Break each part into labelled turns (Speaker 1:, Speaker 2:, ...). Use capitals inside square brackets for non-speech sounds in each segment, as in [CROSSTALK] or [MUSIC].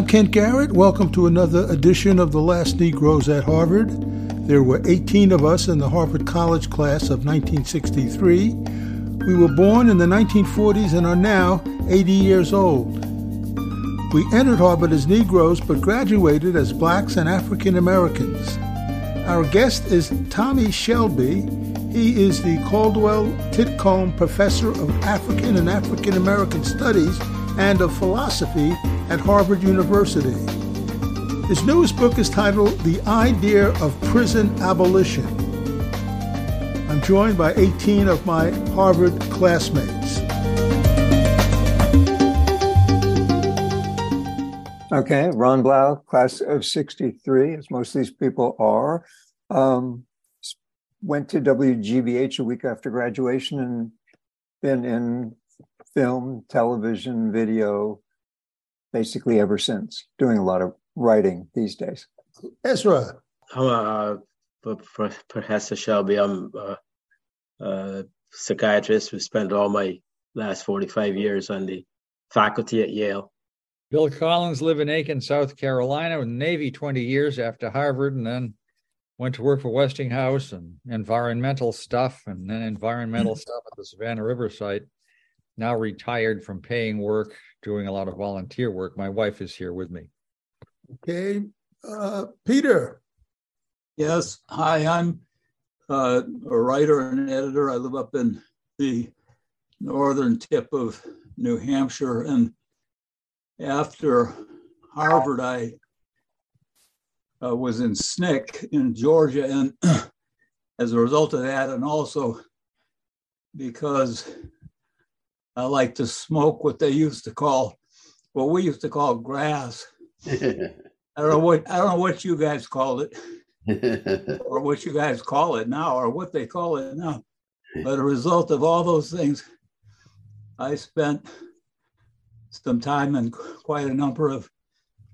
Speaker 1: I'm Kent Garrett. Welcome to another edition of The Last Negroes at Harvard. There were 18 of us in the Harvard College class of 1963. We were born in the 1940s and are now 80 years old. We entered Harvard as Negroes but graduated as blacks and African Americans. Our guest is Tommy Shelby. He is the Caldwell Titcomb Professor of African and African American Studies and of Philosophy at Harvard University. His newest book is titled The Idea of Prison Abolition. I'm joined by 18 of my Harvard classmates.
Speaker 2: Okay, Ron Blau, class of 63, as most of these people are. Um, went to WGBH a week after graduation and been in film, television, video, basically ever since, doing a lot of writing these days.
Speaker 1: Ezra.
Speaker 3: I'm uh, uh Professor Shelby. I'm a, a psychiatrist who spent all my last 45 years on the faculty at Yale.
Speaker 4: Bill Collins lived in Aiken, South Carolina, in Navy 20 years after Harvard, and then went to work for Westinghouse and environmental stuff, and then environmental hmm. stuff at the Savannah River site. Now retired from paying work, doing a lot of volunteer work. My wife is here with me.
Speaker 1: Okay. Uh, Peter.
Speaker 5: Yes. Hi, I'm uh, a writer and editor. I live up in the northern tip of New Hampshire, and after Harvard, I uh, was in SNCC in Georgia. And [CLEARS THROAT] as a result of that, and also because I like to smoke what they used to call, what we used to call grass. [LAUGHS] I don't know what I don't know what you guys called it, [LAUGHS] or what you guys call it now, or what they call it now. But a result of all those things, I spent some time in quite a number of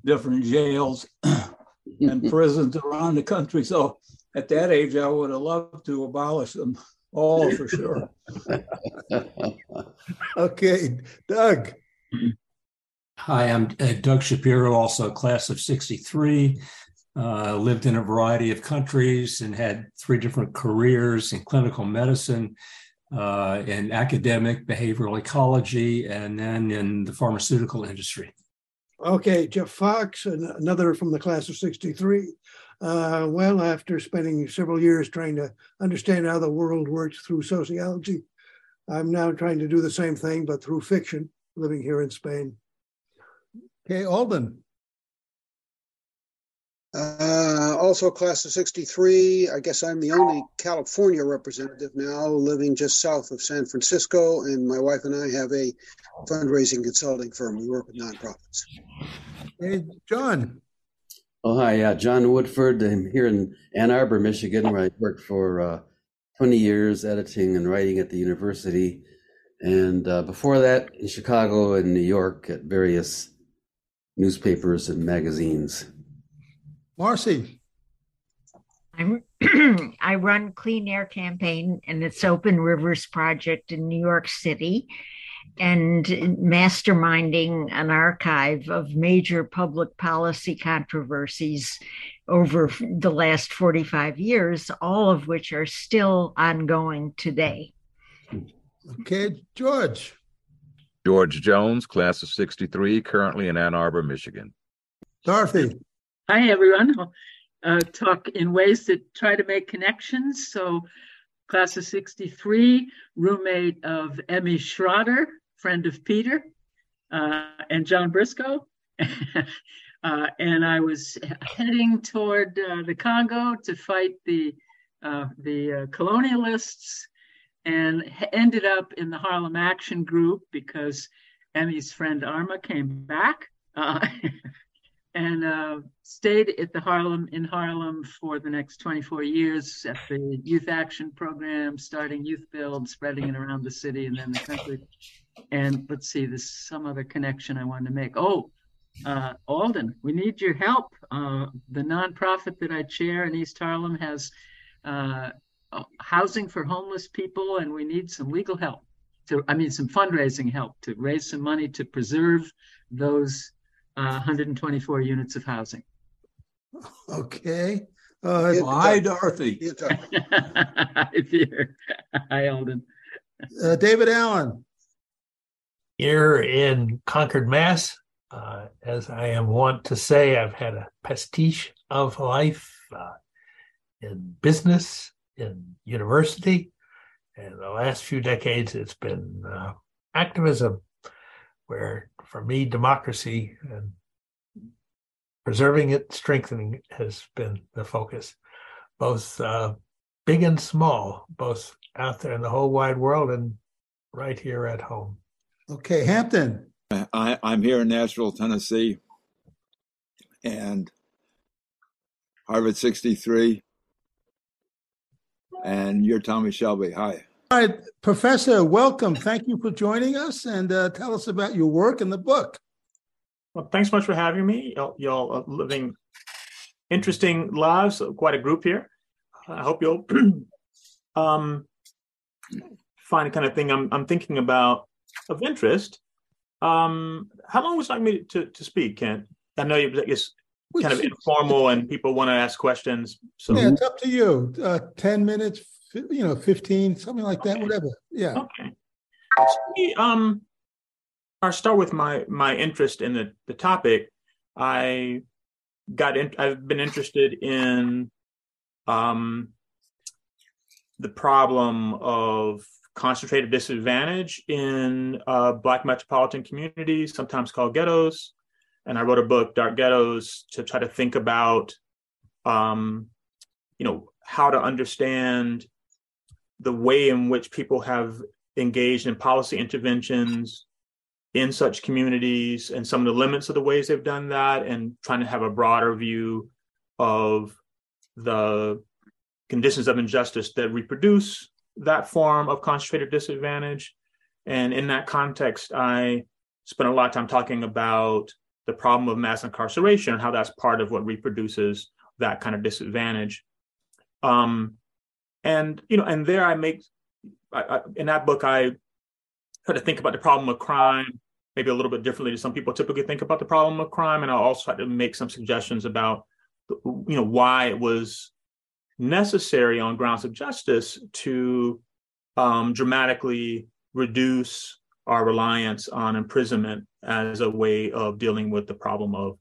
Speaker 5: different jails [LAUGHS] and prisons around the country. So at that age, I would have loved to abolish them all for sure. [LAUGHS]
Speaker 1: okay, Doug.
Speaker 6: Hi, I'm uh, Doug Shapiro, also a class of 63. Uh, lived in a variety of countries and had three different careers in clinical medicine, uh, in academic behavioral ecology, and then in the pharmaceutical industry.
Speaker 7: Okay, Jeff Fox, another from the class of 63. Uh, well, after spending several years trying to understand how the world works through sociology, I'm now trying to do the same thing, but through fiction, living here in Spain.
Speaker 1: Okay, Alden.
Speaker 8: Uh, also, class of 63. I guess I'm the only California representative now living just south of San Francisco, and my wife and I have a fundraising consulting firm. We work with nonprofits.
Speaker 1: Hey, John.
Speaker 9: Oh, hi. Yeah, John Woodford. I'm here in Ann Arbor, Michigan, where I worked for uh, 20 years editing and writing at the university. And uh, before that, in Chicago and New York at various newspapers and magazines.
Speaker 1: Marcy.
Speaker 10: I'm, [CLEARS THROAT] I run Clean Air Campaign and its Open Rivers Project in New York City and masterminding an archive of major public policy controversies over the last 45 years, all of which are still ongoing today.
Speaker 1: Okay, George.
Speaker 11: George Jones, class of 63, currently in Ann Arbor, Michigan.
Speaker 1: Dorothy.
Speaker 12: Hi, everyone. I'll uh, talk in ways that try to make connections. So, class of 63, roommate of Emmy Schroeder, friend of Peter uh, and John Briscoe. [LAUGHS] uh, and I was heading toward uh, the Congo to fight the, uh, the uh, colonialists and ended up in the Harlem Action Group because Emmy's friend Arma came back. [LAUGHS] and uh, stayed at the Harlem in Harlem for the next 24 years at the Youth Action Program, starting Youth Build, spreading it around the city and then the country. And let's see, there's some other connection I wanted to make. Oh, uh, Alden, we need your help. Uh, the nonprofit that I chair in East Harlem has uh, housing for homeless people, and we need some legal help. To, I mean, some fundraising help to raise some money to preserve those uh, 124 units of housing.
Speaker 1: Okay. Uh,
Speaker 5: Hi, Dorothy. [LAUGHS]
Speaker 12: Hi, Peter. [LAUGHS] Hi, Eldon.
Speaker 1: uh, David Allen.
Speaker 13: Here in Concord, Mass, uh, as I am wont to say, I've had a pastiche of life uh, in business, in university. And the last few decades, it's been uh, activism, where for me, democracy and preserving it, strengthening it has been the focus, both uh, big and small, both out there in the whole wide world and right here at home.
Speaker 1: Okay, Hampton.
Speaker 14: I, I'm here in Nashville, Tennessee, and Harvard 63. And you're Tommy Shelby. Hi.
Speaker 1: All right, Professor, welcome. Thank you for joining us and uh, tell us about your work and the book.
Speaker 15: Well, thanks much for having me. Y'all, y'all are living interesting lives, quite a group here. I hope you'll [CLEARS THROAT] um, find the kind of thing I'm, I'm thinking about of interest. Um, how long would you like me to, to speak, Kent? I know you, it's kind of informal and people want to ask questions. So
Speaker 1: Yeah, it's up to you. Uh, 10 minutes, you know, 15, something like that, whatever. Yeah.
Speaker 15: Okay. So, me, um, I'll start with my my interest in the the topic. I got in. I've been interested in um, the problem of concentrated disadvantage in uh, Black metropolitan communities, sometimes called ghettos. And I wrote a book, Dark Ghettos, to try to think about, um, you know, how to understand the way in which people have engaged in policy interventions in such communities and some of the limits of the ways they've done that and trying to have a broader view of the conditions of injustice that reproduce that form of concentrated disadvantage. And in that context i spent a lot of time talking about the problem of mass incarceration and how that's part of what reproduces that kind of disadvantage. Um, and you know and there i make I, I, in that book i try to think about the problem of crime maybe a little bit differently to some people typically think about the problem of crime. And i also try to make some suggestions about you know why it was necessary on grounds of justice to um, dramatically reduce our reliance on imprisonment as a way of dealing with the problem of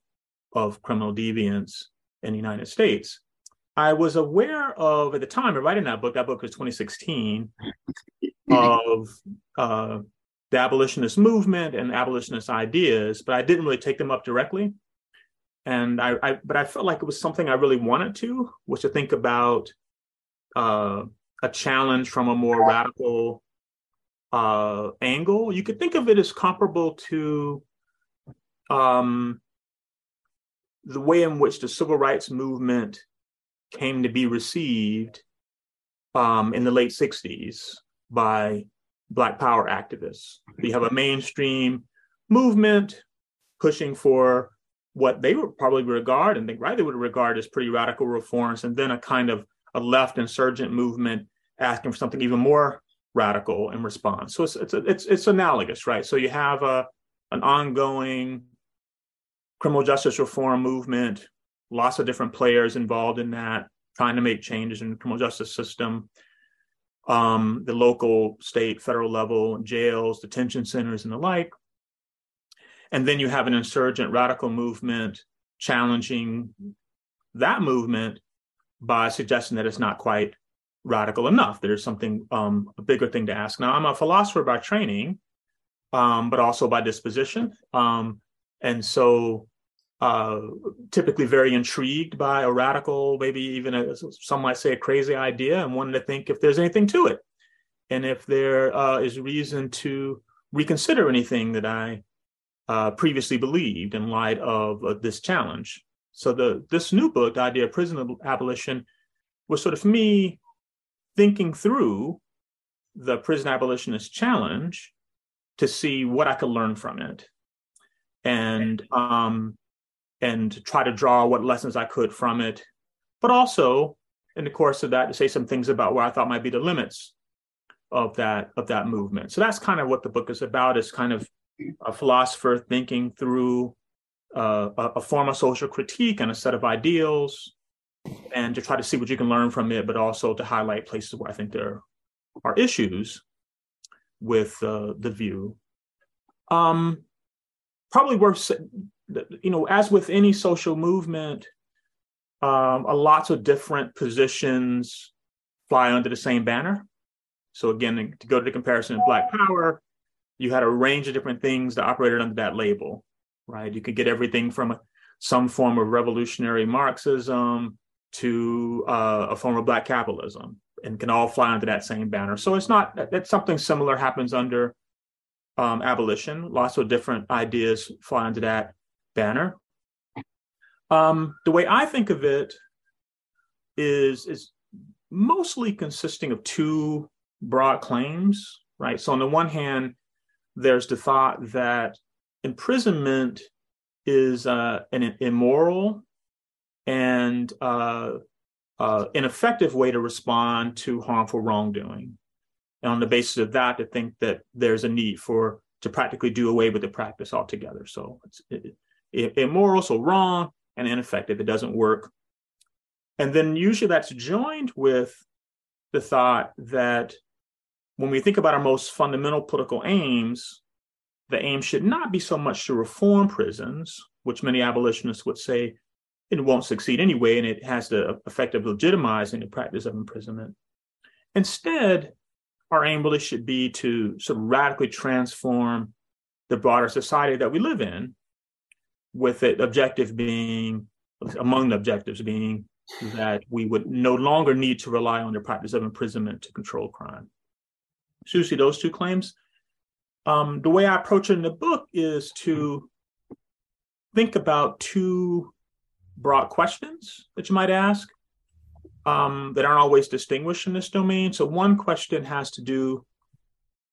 Speaker 15: of criminal deviance in the United States. I was aware of at the time of writing that book. That book was 2016 of uh, the abolitionist movement and abolitionist ideas, but I didn't really take them up directly. And I, I but I felt like it was something I really wanted to, was to think about uh, a challenge from a more radical uh, angle. You could think of it as comparable to um, the way in which the civil rights movement came to be received um, in the late 60s by Black Power activists. You have a mainstream movement pushing for what they would probably regard and think right they would regard as pretty radical reforms, and then a kind of a left insurgent movement asking for something even more radical in response. So it's it's it's, it's analogous, right? So you have a an ongoing criminal justice reform movement, lots of different players involved in that, trying to make changes in the criminal justice system. Um, the local, state, federal level, jails, detention centers, and the like. And then you have an insurgent radical movement challenging that movement by suggesting that it's not quite radical enough. There's something, um, a bigger thing to ask. Now, I'm a philosopher by training, um, but also by disposition. Um, and so uh, typically very intrigued by a radical, maybe even a, some might say a crazy idea, and wanting to think if there's anything to it, and if there uh, is reason to reconsider anything that I uh, previously believed in light of uh, this challenge. So the this new book, the idea of prison abolition, was sort of me thinking through the prison abolitionist challenge to see what I could learn from it, and um, and try to draw what lessons I could from it, but also in the course of that to say some things about where I thought might be the limits of that of that movement. So that's kind of what the book is about. Is kind of a philosopher thinking through uh, a, a form of social critique and a set of ideals, and to try to see what you can learn from it, but also to highlight places where I think there are issues with uh, the view. Um, probably worth, you know, as with any social movement, um, lots of different positions fly under the same banner. So again, to go to the comparison of Black Power, you had a range of different things that operated under that label, right? You could get everything from some form of revolutionary Marxism to uh, a form of Black capitalism, and can all fly under that same banner. So it's not that something similar happens under um, abolition. Lots of different ideas fly under that banner. Um, the way I think of it is is mostly consisting of two broad claims, right? So on the one hand, there's the thought that imprisonment is uh, an immoral and uh, uh, ineffective way to respond to harmful wrongdoing. And on the basis of that, to think that there's a need for to practically do away with the practice altogether. So it's it, immoral, so wrong, and ineffective. It doesn't work. And then usually that's joined with the thought that when we think about our most fundamental political aims, the aim should not be so much to reform prisons, which many abolitionists would say it won't succeed anyway, and it has the effect of legitimizing the practice of imprisonment. Instead, our aim really should be to sort of radically transform the broader society that we live in, with the objective being, among the objectives being, that we would no longer need to rely on the practice of imprisonment to control crime. See those two claims. Um, the way I approach it in the book is to think about two broad questions that you might ask um, that aren't always distinguished in this domain. So one question has to do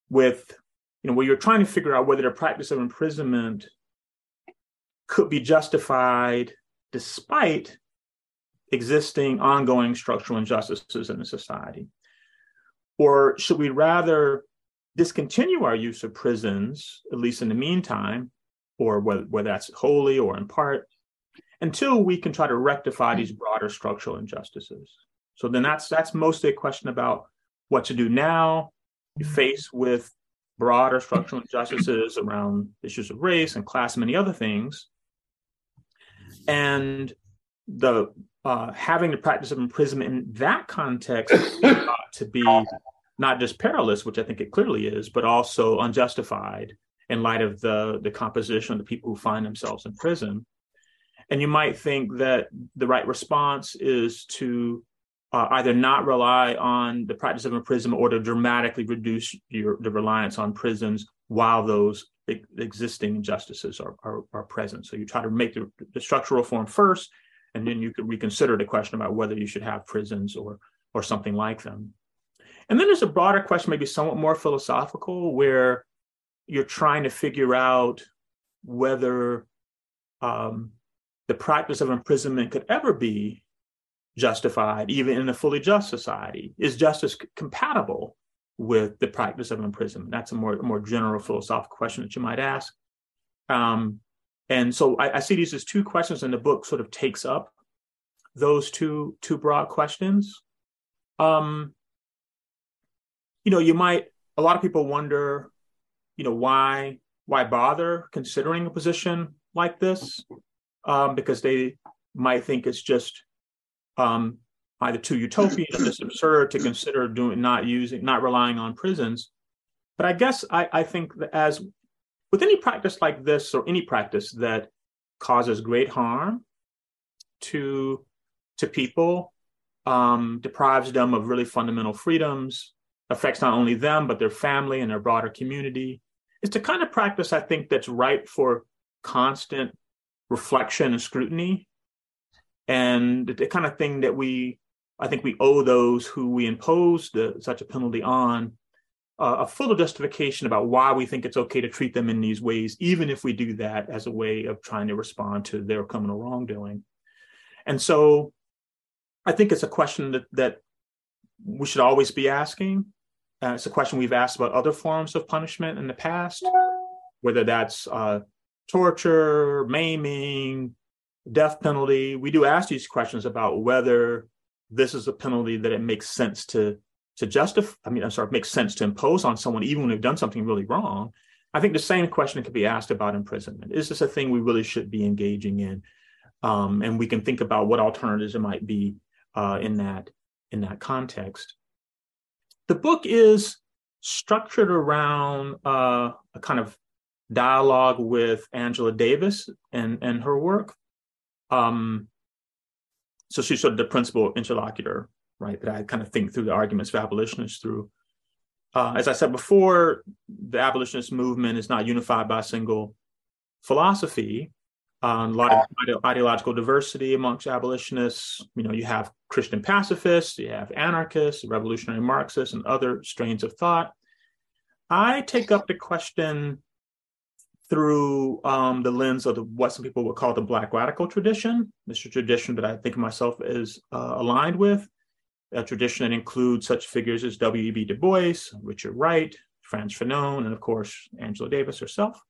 Speaker 15: with, you know, where you're trying to figure out whether the practice of imprisonment could be justified despite existing ongoing structural injustices in the society. Or should we rather discontinue our use of prisons, at least in the meantime, or whether, whether that's wholly or in part, until we can try to rectify these broader structural injustices. So then that's that's mostly a question about what to do now, faced with broader structural injustices around issues of race and class and many other things. And the uh, having the practice of imprisonment in that context [COUGHS] to be not just perilous, which I think it clearly is, but also unjustified in light of the the composition of the people who find themselves in prison. And you might think that the right response is to uh, either not rely on the practice of imprisonment or to dramatically reduce your, the reliance on prisons while those existing injustices are, are, are, present. So you try to make the, the, structural reform first, and then you could reconsider the question about whether you should have prisons or or something like them. And then there's a broader question, maybe somewhat more philosophical, where you're trying to figure out whether um, the practice of imprisonment could ever be justified, even in a fully just society. Is justice c- compatible with the practice of imprisonment? That's a more, more general philosophical question that you might ask. Um, and so I, I, see these as two questions, and the book sort of takes up those two two broad questions. Um, you know, you might a lot of people wonder, you know, why why bother considering a position like this? um, because they might think it's just um, either too utopian or just absurd to consider doing not using not relying on prisons. But I guess I, I think that as with any practice like this or any practice that causes great harm to to people, um, deprives them of really fundamental freedoms, affects not only them but their family and their broader community. It's the kind of practice I think that's ripe for constant reflection and scrutiny and the kind of thing that we i think we owe those who we impose the, such a penalty on uh, a full justification about why we think it's okay to treat them in these ways even if we do that as a way of trying to respond to their criminal wrongdoing and so i think it's a question that that we should always be asking uh, it's a question we've asked about other forms of punishment in the past whether that's uh, torture, maiming, death penalty. We do ask these questions about whether this is a penalty that it makes sense to to justify. I mean, I'm sorry, makes sense to impose on someone even when they've done something really wrong. I think the same question could be asked about imprisonment. Is this a thing we really should be engaging in? Um, and we can think about what alternatives it might be uh, in that in that context. The book is structured around uh, a kind of dialogue with Angela Davis and and her work. Um, so she's sort of the principal interlocutor, right? That I kind of think through the arguments for abolitionists through. Uh, as I said before, the abolitionist movement is not unified by a single philosophy. Uh, a lot of ideological diversity amongst abolitionists. You know, you have Christian pacifists, you have anarchists, revolutionary Marxists, and other strains of thought. I take up the question through um, the lens of the, what some people would call the Black radical tradition. This is a tradition that I think of myself as uh, aligned with, a tradition that includes such figures as W.E.B. Du Bois, Richard Wright, Frantz Fanon, and of course, Angela Davis herself.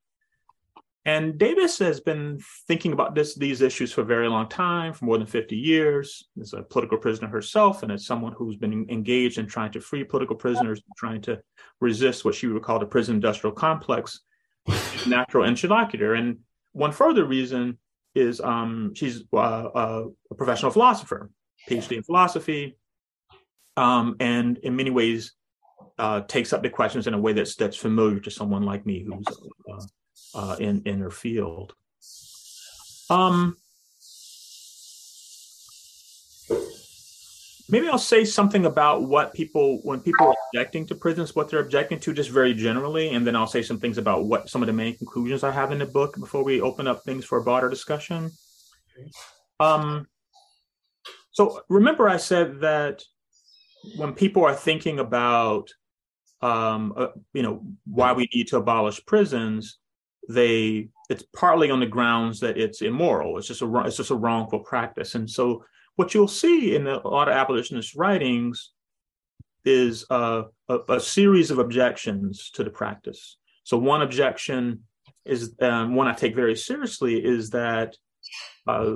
Speaker 15: And Davis has been thinking about this, these issues for a very long time, for more than 50 years, as a political prisoner herself, and as someone who's been engaged in trying to free political prisoners, trying to resist what she would call the prison industrial complex, natural interlocutor. And one further reason is um, she's uh, uh, a professional philosopher, PhD in philosophy, um, and in many ways uh, takes up the questions in a way that's that's familiar to someone like me who's uh, in in her field. Um, maybe I'll say something about what people when people are objecting to prisons, what they're objecting to, just very generally, and then I'll say some things about what some of the main conclusions I have in the book before we open up things for a broader discussion. Um, so remember, I said that when people are thinking about um, uh, you know why we need to abolish prisons, they it's partly on the grounds that it's immoral. It's just a it's just a wrongful practice, and so what you'll see in a lot of abolitionist writings is a, a, series of objections to the practice. So one objection is um, one I take very seriously is that uh,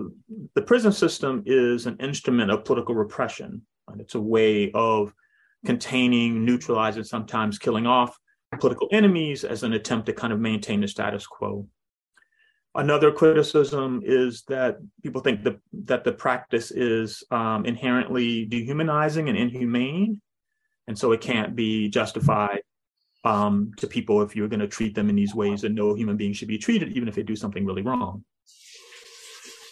Speaker 15: the prison system is an instrument of political repression. It's a way of containing, neutralizing, sometimes killing off political enemies as an attempt to kind of maintain the status quo. Another criticism is that people think that, that the practice is um, inherently dehumanizing and inhumane. And so it can't be justified um, to people if you're going to treat them in these ways that no human being should be treated, even if they do something really wrong.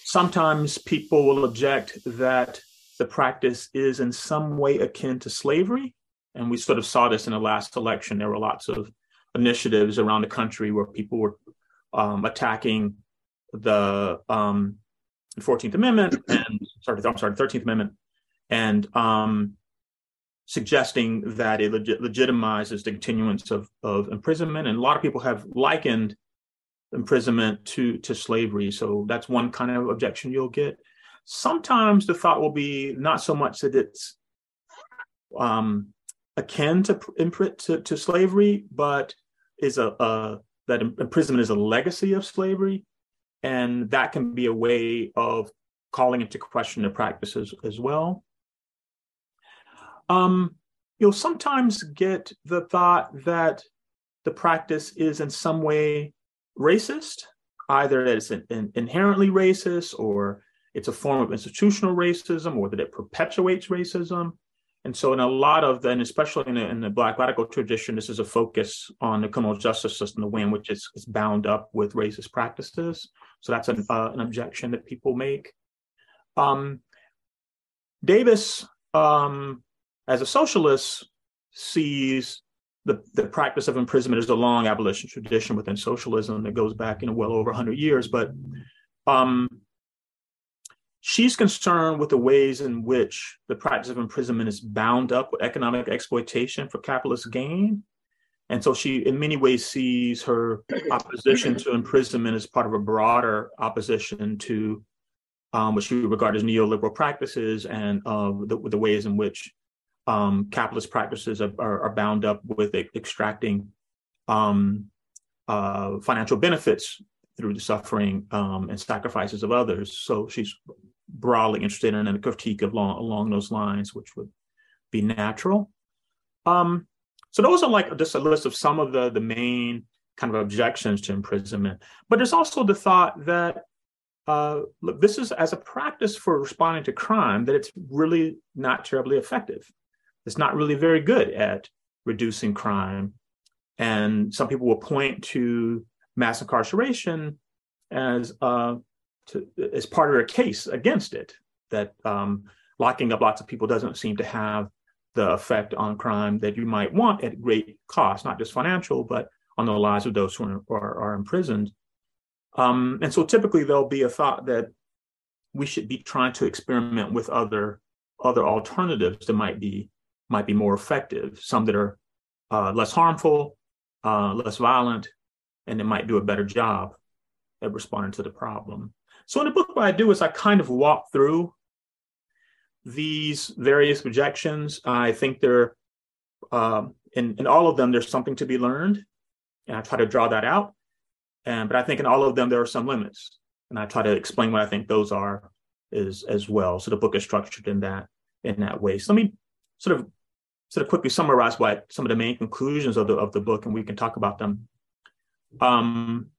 Speaker 15: Sometimes people will object that the practice is in some way akin to slavery. And we sort of saw this in the last election. There were lots of initiatives around the country where people were um, attacking the um, 14th Amendment and sorry, I'm sorry, 13th Amendment, and um, suggesting that it legit- legitimizes the continuance of, of imprisonment. And a lot of people have likened imprisonment to to slavery. So that's one kind of objection you'll get. Sometimes the thought will be not so much that it's um, akin to, to to slavery, but is a, a that imprisonment is a legacy of slavery. And that can be a way of calling into question the practices as well. Um, you'll sometimes get the thought that the practice is in some way racist, either that it's an, an inherently racist or it's a form of institutional racism or that it perpetuates racism. And so, in a lot of, and especially in the, in the, Black radical tradition, this is a focus on the criminal justice system, the way in which it's, it's bound up with racist practices. So, that's an, uh, an objection that people make. Um, Davis, um, as a socialist, sees the, the practice of imprisonment as a long abolition tradition within socialism that goes back, you know, well over 100 years. But um, she's concerned with the ways in which the practice of imprisonment is bound up with economic exploitation for capitalist gain. And so she, in many ways, sees her opposition to imprisonment as part of a broader opposition to um, what she would regard as neoliberal practices and uh, the, the, ways in which um, capitalist practices are, are, are, bound up with extracting um, uh, financial benefits through the suffering um, and sacrifices of others. So she's broadly interested in a critique of along, along those lines, which would be natural. Um, so those are like just a list of some of the the main kind of objections to imprisonment. But there's also the thought that uh, look, this is as a practice for responding to crime that it's really not terribly effective. It's not really very good at reducing crime. And some people will point to mass incarceration as uh, to, as part of their case against it. That um, locking up lots of people doesn't seem to have the effect on crime that you might want at great cost, not just financial, but on the lives of those who are, are, are imprisoned. Um, and so typically there'll be a thought that we should be trying to experiment with other other alternatives that might be might be more effective, some that are uh, less harmful, uh, less violent, and that might do a better job at responding to the problem. So in the book, what I do is I kind of walk through these various projections. I think there, uh, in in all of them, there's something to be learned, and I try to draw that out. And but I think in all of them there are some limits, and I try to explain what I think those are is as well. So the book is structured in that in that way. So let me sort of sort of quickly summarize what some of the main conclusions of the of the book, and we can talk about them. Um,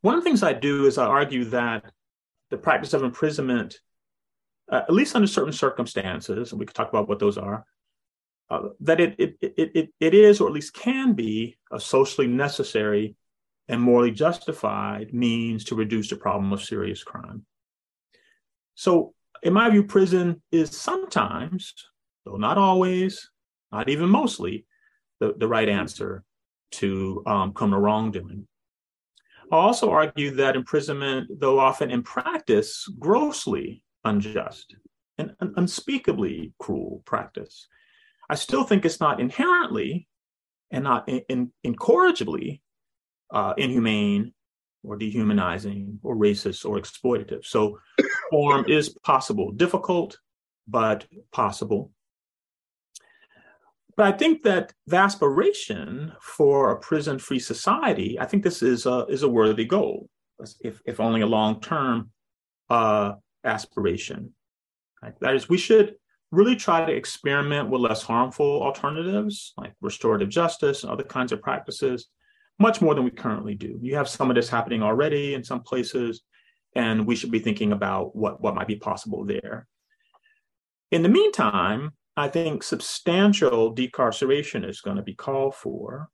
Speaker 15: one of the things I do is I argue that the practice of imprisonment, uh, at least under certain circumstances, and we could talk about what those are, uh, that it, it, it, it, it is, or at least can be, a socially necessary and morally justified means to reduce the problem of serious crime. So, in my view, prison is sometimes, though not always, not even mostly, the, the right answer to um, criminal wrongdoing. I'll also argue that imprisonment, though often in practice grossly unjust and an unspeakably cruel practice, I still think it's not inherently and not in, in, incorrigibly uh, inhumane or dehumanizing or racist or exploitative. So reform is possible, difficult, but possible. But I think that the aspiration for a prison-free society, I think this is a, is a worthy goal, if, if only a long-term uh, aspiration. Right? That is, we should really try to experiment with less harmful alternatives like restorative justice and other kinds of practices much more than we currently do. You have some of this happening already in some places, and we should be thinking about what, what might be possible there. In the meantime, I think substantial decarceration is going to be called for,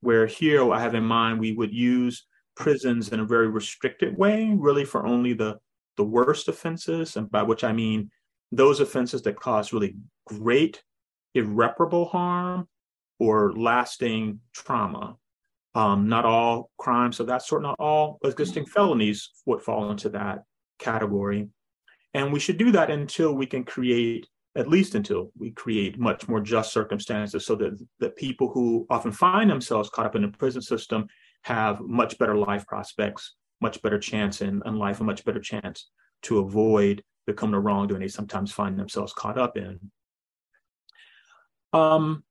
Speaker 15: where here I have in mind we would use prisons in a very restricted way, really for only the, the worst offenses, and by which I mean those offenses that cause really great irreparable harm or lasting trauma. Um, not all crimes of that sort, not all existing felonies would fall into that category. And we should do that until we can create, at least until we create much more just circumstances so that, that people who often find themselves caught up in the prison system have much better life prospects, much better chance in, in life, a much better chance to avoid becoming a wrongdoing they sometimes find themselves caught up in. Um,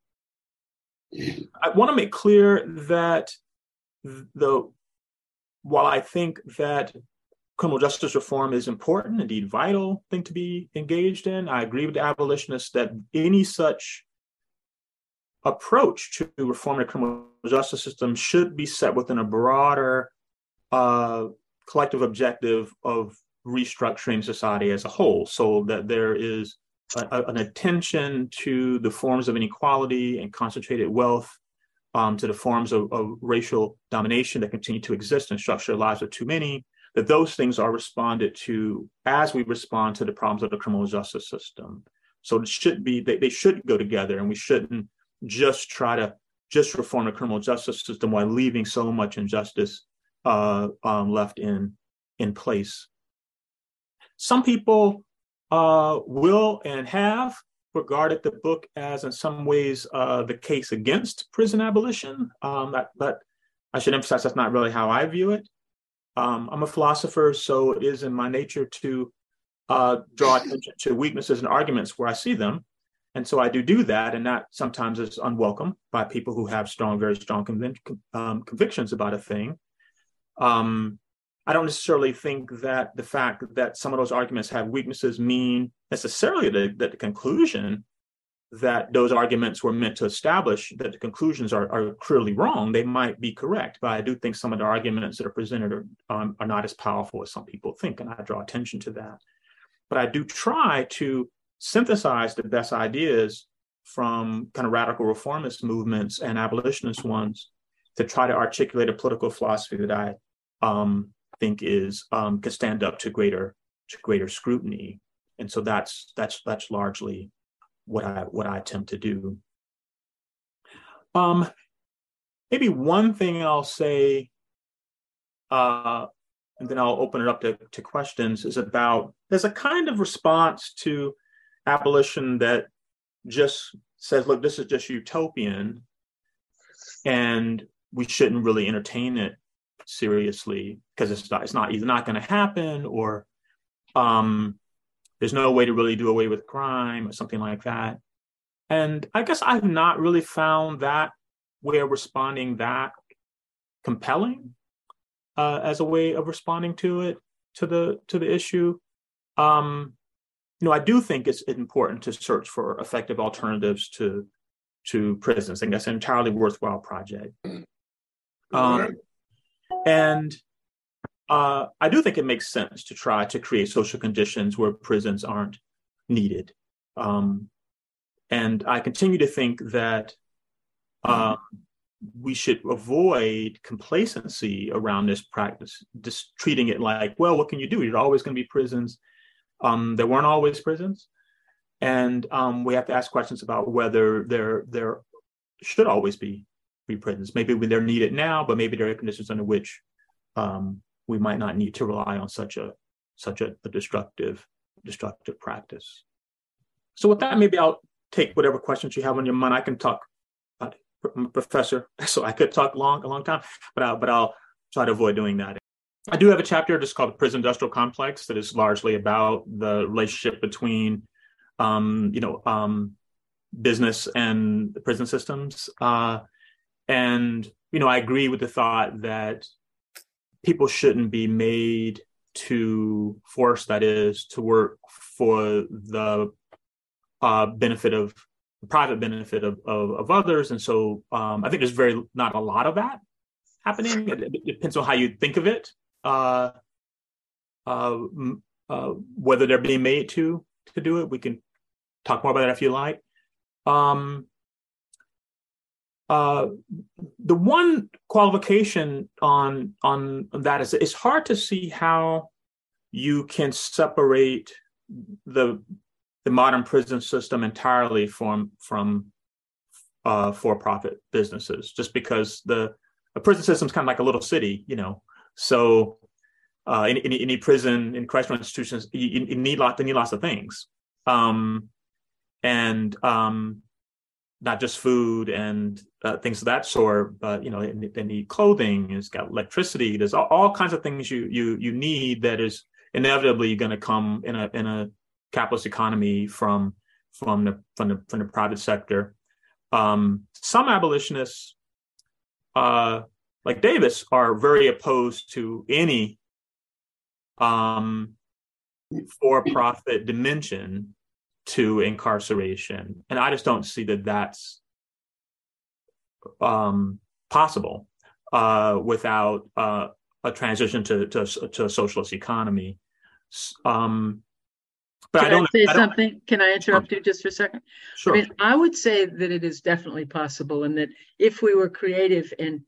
Speaker 15: I want to make clear that the while I think that criminal justice reform is important, indeed vital thing to be engaged in, I agree with the abolitionists that any such approach to reform the criminal justice system should be set within a broader uh, collective objective of restructuring society as a whole so that there is a, an attention to the forms of inequality and concentrated wealth, um, to the forms of, of, racial domination that continue to exist and structure lives of too many, that those things are responded to as we respond to the problems of the criminal justice system. So it should be they, they should go together, and we shouldn't just try to just reform the criminal justice system while leaving so much injustice uh, um, left in in place. Some people uh, will and have regarded the book as, in some ways, uh, the case against prison abolition. Um, that, but I should emphasize that's not really how I view it. Um, I'm a philosopher, so it is in my nature to uh, draw attention to weaknesses and arguments where I see them. And so I do do that, and that sometimes is unwelcome by people who have strong, very strong um, convictions about a thing. Um, I don't necessarily think that the fact that some of those arguments have weaknesses mean necessarily that the conclusion that those arguments were meant to establish that the conclusions are, are clearly wrong. They might be correct, but I do think some of the arguments that are presented are, um, are not as powerful as some people think, and I draw attention to that. But I do try to synthesize the best ideas from kind of radical reformist movements and abolitionist ones to try to articulate a political philosophy that I um, think is um, can stand up to greater to greater scrutiny. And so that's that's that's largely what I what I attempt to do. Um, maybe one thing I'll say, uh, and then I'll open it up to, to questions, is about there's a kind of response to abolition that just says, look, this is just utopian, and we shouldn't really entertain it seriously because it's not it's not either not going to happen or um, there's no way to really do away with crime or something like that. And I guess I've not really found that way of responding that compelling uh, as a way of responding to it to the to the issue. Um, you know, I do think it's important to search for effective alternatives to to prisons. I think that's an entirely worthwhile project. Um, and uh, I do think it makes sense to try to create social conditions where prisons aren't needed. Um, and I continue to think that uh, we should avoid complacency around this practice, just treating it like, well, what can you do? There's always going to be prisons. Um, there weren't always prisons. And um, we have to ask questions about whether there, there should always be, prisons. Maybe they're needed now, but maybe there are conditions under which um, we might not need to rely on such a such a, a destructive destructive practice. So with that, maybe I'll take whatever questions you have on your mind. I can talk, uh, professor, [LAUGHS] so I could talk long a long time, but I'll, but I'll try to avoid doing that. I do have a chapter just called the Prison Industrial Complex that is largely about the relationship between, um, you know, um, business and the prison systems. Uh, and you know, I agree with the thought that people shouldn't be made to force that is to work for the uh, benefit of the private benefit of, of, of others. And so um, i think there's very not a lot of that happening. It, it depends on how you think of it uh, uh, uh, whether they're being made to to do it. We can talk more about that if you like. Um, uh, the one qualification on on that is it's hard to see how you can separate the the modern prison system entirely from from uh, for-profit businesses, just because the prison system is kind of like a little city, you know. So uh, any, any, any prison in correctional institutions, you, you need lot, they need lots of things, um, and um, not just food and uh, things of that sort, but you know they, need clothing. It's got electricity. There's all, all, kinds of things you you you need that is inevitably going to come in a in a capitalist economy from from the from the from the private sector. Um, some abolitionists, uh, like Davis, are very opposed to any um, for-profit dimension to incarceration. And I just don't see that that's um, possible uh, without uh, a transition to, to, to a socialist economy. Um,
Speaker 12: but Can I, don't, I say I don't, something? Can I interrupt sure. you just for a second?
Speaker 15: Sure.
Speaker 12: I mean, I would say that it is definitely possible, and that if we were creative and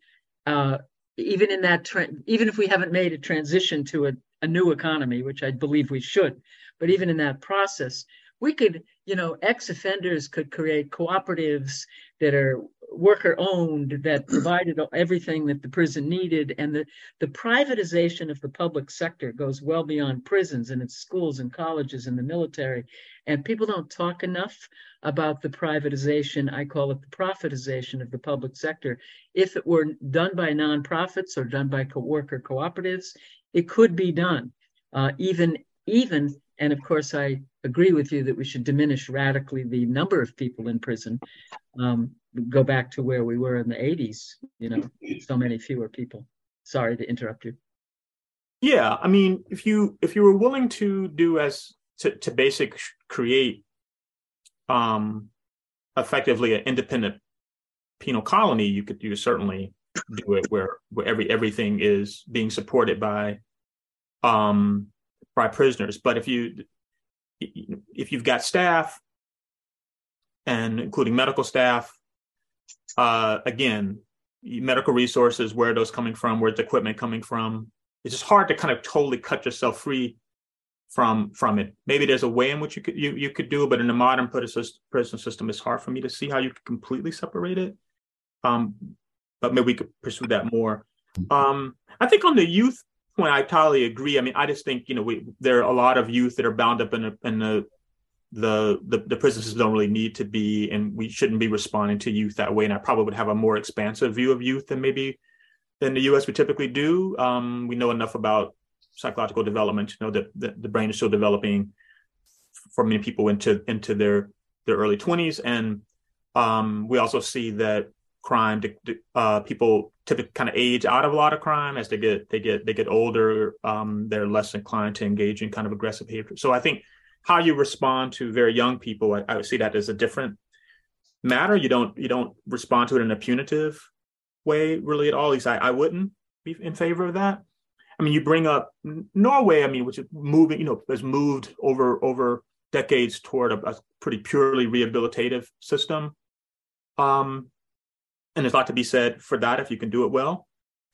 Speaker 12: uh, even in that, tra- even if we haven't made a transition to a, a new economy, which I believe we should, but even in that process, we could, you know, ex offenders could create cooperatives that are worker owned that [CLEARS THROAT] provided everything that the prison needed. And the, the privatization of the public sector goes well beyond prisons and its schools and colleges and the military. And people don't talk enough about the privatization i call it the profitization of the public sector. If it were done by nonprofits or done by co- worker cooperatives it could be done. Uh, even even and of course, I agree with you that we should diminish radically the number of people in prison. Um, go back to where we were in the 80s, you know, so many fewer people. Sorry to interrupt you.
Speaker 15: Yeah, I mean, if you if you were willing to do as to, to basic create um effectively an independent penal colony, you could you certainly do it where where every everything is being supported by um by prisoners. But if you if you've got staff and including medical staff, uh, again, medical resources, where those coming from? Where's the equipment coming from? It's just hard to kind of totally cut yourself free from from it. Maybe there's a way in which you could you, you could do it, but in the modern prison system, it's hard for me to see how you could completely separate it. Um, but maybe we could pursue that more. Um, I think on the youth point, I totally agree. I mean, I just think you know we there are a lot of youth that are bound up in, a, in the the, the the prisons don't really need to be, and we shouldn't be responding to youth that way. And I probably would have a more expansive view of youth than maybe than the U.S. would typically do. Um, we know enough about psychological development to know that the, the brain is still developing for many people into into their their early 20s, and um, we also see that crime uh, people typically kind of age out of a lot of crime as they get they get they get older um, they're less inclined to engage in kind of aggressive behavior. So i think how you respond to very young people I, I would see that as a different matter. You don't you don't respond to it in a punitive way really at all. At least i, I wouldn't be in favor of that. I mean you bring up norway i mean which is moving you know has moved over over decades toward a, a pretty purely rehabilitative system. Um, and there's a lot to be said for that if you can do it well.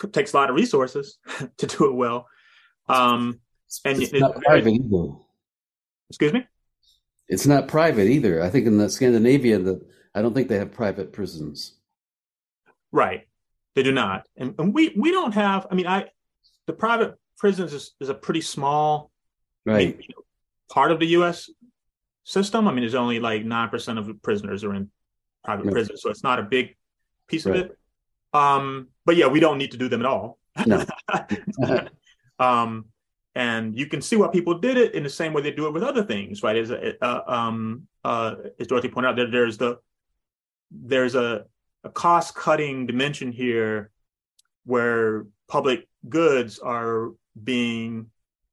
Speaker 15: It takes a lot of resources [LAUGHS] to do it well. Um, and
Speaker 9: it's, not private either.
Speaker 15: Excuse me.
Speaker 9: It's not private either. I think in the Scandinavia, that I don't think they have private prisons.
Speaker 15: Right, they do not, and, and we we don't have. I mean, I the private prisons is, is a pretty small
Speaker 9: right
Speaker 15: you know, part of the U.S. system. I mean, there's only like nine percent of prisoners are in private right. prisons, so it's not a big piece right. of it. Um, but yeah, we don't need to do them at all.
Speaker 9: No. [LAUGHS]
Speaker 15: um, and you can see why people did it in the same way they do it with other things, right? As uh, um, uh, as Dorothy pointed out, there, there's the there's a, a cost cutting dimension here where public goods are being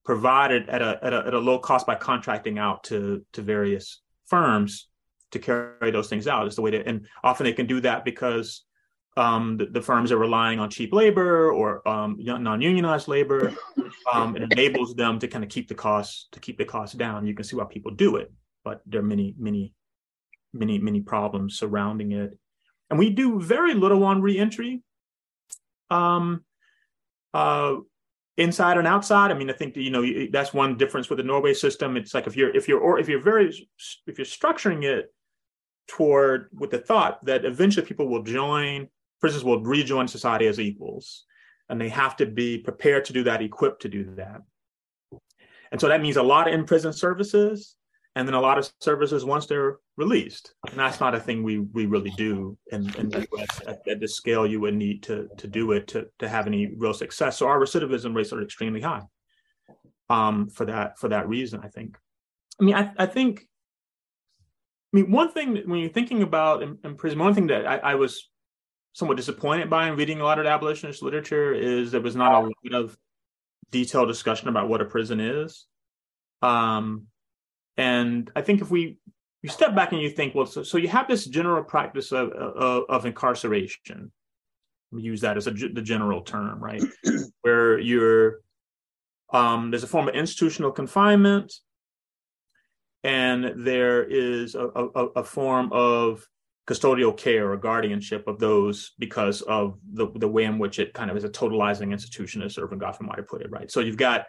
Speaker 15: provided at a, at a, at a low cost by contracting out to to various firms to carry those things out. Is the way to, and often they can do that because um, the, the, firms are relying on cheap labor or um, non-unionized labor. Um, it enables them to kind of keep the costs to keep the costs down. You can see why people do it, but there are many, many, many, many problems surrounding it. And we do very little on reentry, um, uh, inside and outside. I mean, I think you know that's one difference with the Norway system. It's like if you're if you're or if you're very if you're structuring it toward with the thought that eventually people will join prisoners will rejoin society as equals and they have to be prepared to do that equipped to do that. And so that means a lot of in-prison services and then a lot of services once they're released. And that's not a thing we we really do in, in the us at, at the scale you would need to to do it to to have any real success. So our recidivism rates are extremely high um for that for that reason i think. I mean i, I think I mean, one thing when you're thinking about in, in prison, one thing that I, I, was somewhat disappointed by in reading a lot of abolitionist literature is there was not a lot of detailed discussion about what a prison is. Um, and I think if we you step back and you think, well, so, so you have this general practice of, of, of incarceration. We use that as a, the general term, right? [CLEARS THROAT] Where you're um, there's a form of institutional confinement, and there is a, a, a form of custodial care or guardianship of those because of the, the way in which it kind of is a totalizing institution, as Erving Goffman might have put it, right? So you've got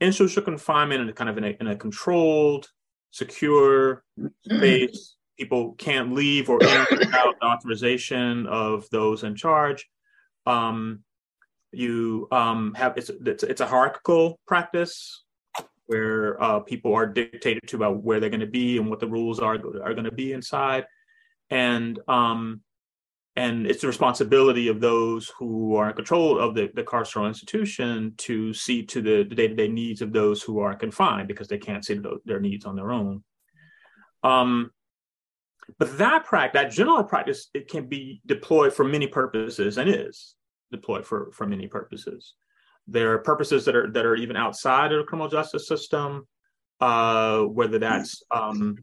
Speaker 15: institutional confinement and kind of in a, in a controlled, secure space. People can't leave or enter without the authorization of those in charge. Um, you um, have it's, it's, it's a hierarchical practice where uh, people are dictated to about where they're going to be and what the rules are are going to be inside and um, and it's the responsibility of those who are in control of the, the carceral institution to see to the, the day-to-day needs of those who are confined because they can't see to their needs on their own um, but that practice that general practice it can be deployed for many purposes and is deployed for for many purposes. There are purposes that are that are even outside of the criminal justice system, uh, whether that's um,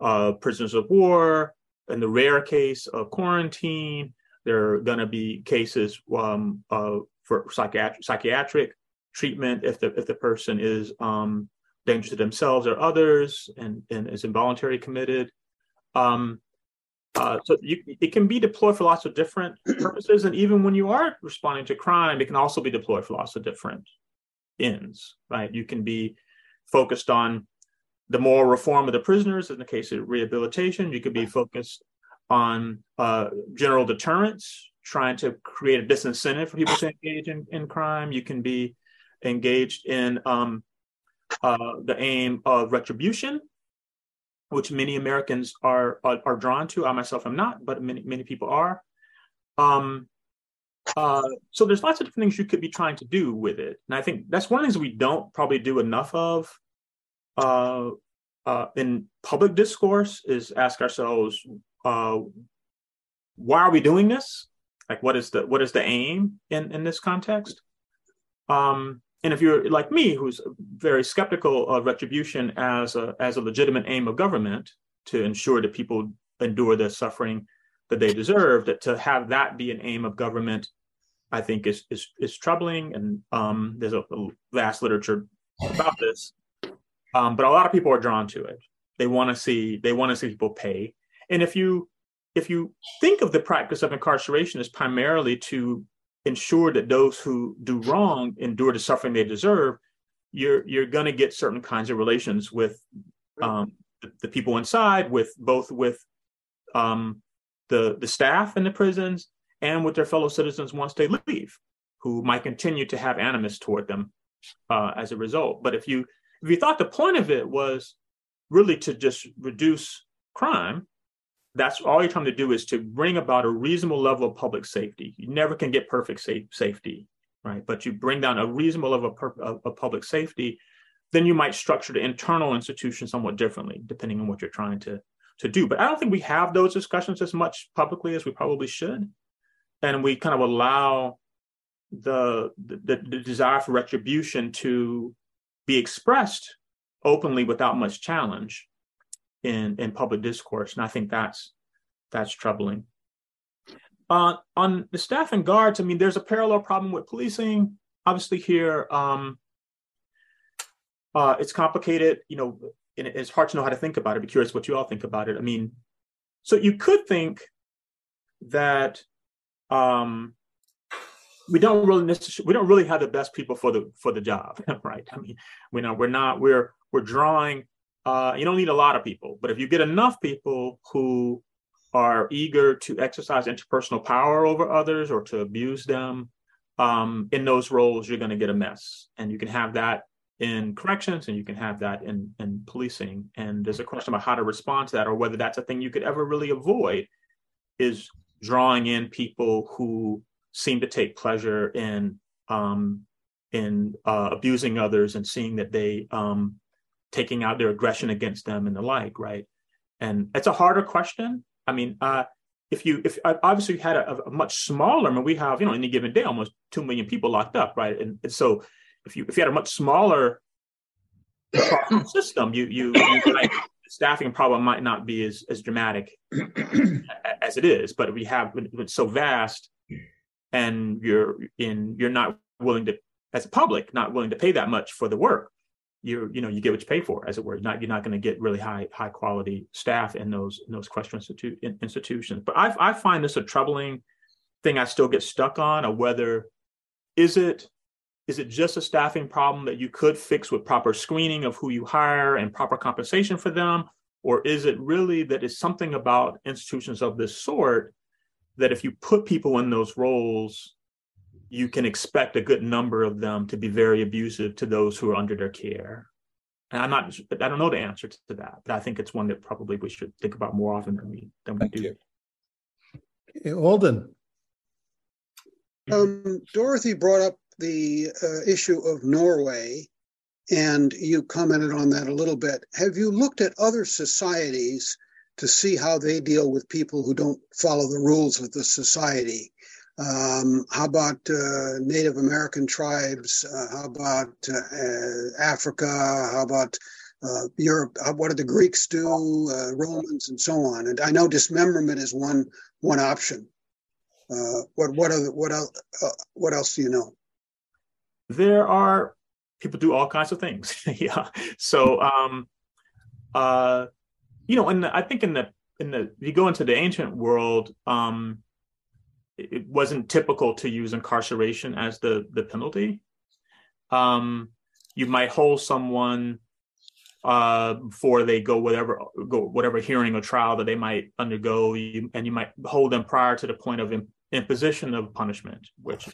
Speaker 15: uh, prisoners of war. In the rare case of quarantine, there are going to be cases um, uh, for psychiatric psychiatric treatment if the if the person is um, dangerous to themselves or others and, and is involuntary committed. Um, uh, so you, it can be deployed for lots of different [CLEARS THROAT] purposes, and even when you are responding to crime, it can also be deployed for lots of different ends. Right? You can be focused on the moral reform of the prisoners in the case of rehabilitation. You could be focused on uh, general deterrence, trying to create a disincentive for people to engage in, in crime. You can be engaged in um, uh, the aim of retribution, which many Americans are, are, are drawn to. I myself am not, but many many people are. Um, uh, so there's lots of different things you could be trying to do with it, and I think that's one of the things we don't probably do enough of uh, uh, in public discourse is ask ourselves, uh, why are we doing this? Like, what is the what is the aim in in this context? Um, and if you're like me, who's very skeptical of retribution as a as a legitimate aim of government to ensure that people endure the suffering that they deserve, that to have that be an aim of government, I think is is is troubling. And um, there's a, a, vast literature about this, um, but a lot of people are drawn to it. They want to see they want to see people pay. And if you if you think of the practice of incarceration as primarily to ensure that those who do wrong endure the suffering they deserve, you're you're going to get certain kinds of relations with um, the, the, people inside, with both with um, the the staff in the prisons and with their fellow citizens once they leave, who might continue to have animus toward them uh, as a result. But if you if you thought the point of it was really to just reduce crime, that's all you're trying to do is to bring about a reasonable level of public safety. You never can get perfect safe, safety, right? But you bring down a reasonable level of, of, of public safety, then you might structure the internal institution somewhat differently, depending on what you're trying to to do. But I don't think we have those discussions as much publicly as we probably should, and we kind of allow the the, the desire for retribution to be expressed openly without much challenge in in public discourse, and I think that's that's troubling. Uh, on the staff and guards, I mean, there's a parallel problem with policing. Obviously, here um, uh, it's complicated. You know, it's hard to know how to think about it. Be curious what you all think about it. I mean, so you could think that um, we don't really necessarily we don't really have the best people for the for the job, [LAUGHS] right? I mean, we know we're not we're we're drawing uh, you don't need a lot of people, but if you get enough people who are eager to exercise interpersonal power over others or to abuse them um, in those roles, you're going to get a mess. And you can have that in corrections and you can have that in, in policing. And there's a question about how to respond to that or whether that's a thing you could ever really avoid is drawing in people who seem to take pleasure in um, in uh, abusing others and seeing that they um, taking out their aggression against them and the like, right? And it's a harder question. I mean, uh, if you if obviously you had a, a, much smaller, I mean, we have you know any given day almost two million people locked up, right? And, and so if you if you had a much smaller [COUGHS] system, you you, you like, staffing problem might not be as as dramatic [COUGHS] as it is. But we have it's so vast, and you're in you're not willing to as a public not willing to pay that much for the work you you know you get what you pay for as it were. You're not you're not going to get really high high quality staff in those in those question institu- in, institutions. But I, I find this a troubling thing i still get stuck on of whether is it is it just a staffing problem that you could fix with proper screening of who you hire and proper compensation for them? Or is it really that it's something about institutions of this sort that if you put people in those roles you can expect a good number of them to be very abusive to those who are under their care. And I'm not, I don't know the answer to that, but I think it's one that probably we should think about more often than we than we do.
Speaker 1: You. Alden.
Speaker 8: Um, Dorothy brought up the uh, issue of Norway, and you commented on that a little bit. Have you looked at other societies to see how they deal with people who don't follow the rules of the society? Um, how about uh, Native American tribes? Uh, how about uh, Africa? How about uh, Europe? what did the Greeks do? Uh, Romans and so on. And I know dismemberment is one one option. Uh, what what are, what else? what else do you know?
Speaker 15: There are people do all kinds of things. [LAUGHS] yeah. So um, you know, and I think in the in the if you go into the ancient world, um, it wasn't typical to use incarceration as the the penalty. Um, you might hold someone uh, before they go whatever go whatever hearing or trial that they might undergo, you, and you might hold them prior to the point of imposition of punishment, which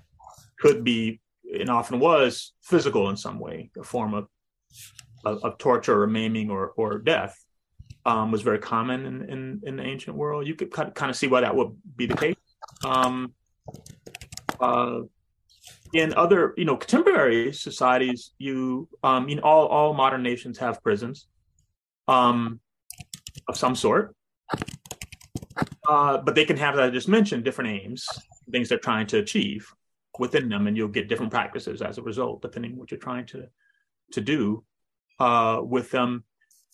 Speaker 15: could be and often was physical in some way, a form of of, of torture or maiming or or death. Um, was very common in, in, in the ancient world. You could kind of see why that would be the case. Um, uh, in other, you know, contemporary societies, you, um, know, all all modern nations have prisons, um, of some sort, uh, but they can have, as I just mentioned, different aims, things they're trying to achieve within them, and you'll get different practices as a result, depending what you're trying to to do uh, with them.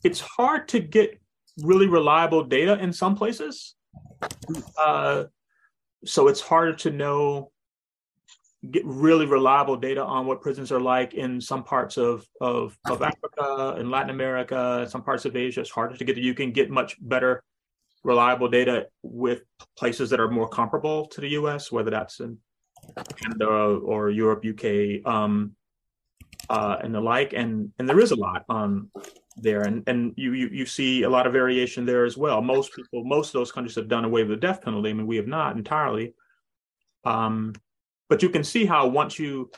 Speaker 15: It's hard to get really reliable data in some places. Uh, so it's harder to know get really reliable data on what prisons are like in some parts of, of, of Africa and Latin America, some parts of Asia. It's harder to get. You can get much better reliable data with places that are more comparable to the U.S., whether that's in Canada or Europe, UK, um, uh, and the like. And and there is a lot on there, and and you, you you see a lot of variation there as well. Most people, most of those countries have done away with the death penalty. I mean, we have not entirely. Um, but you can see how once you,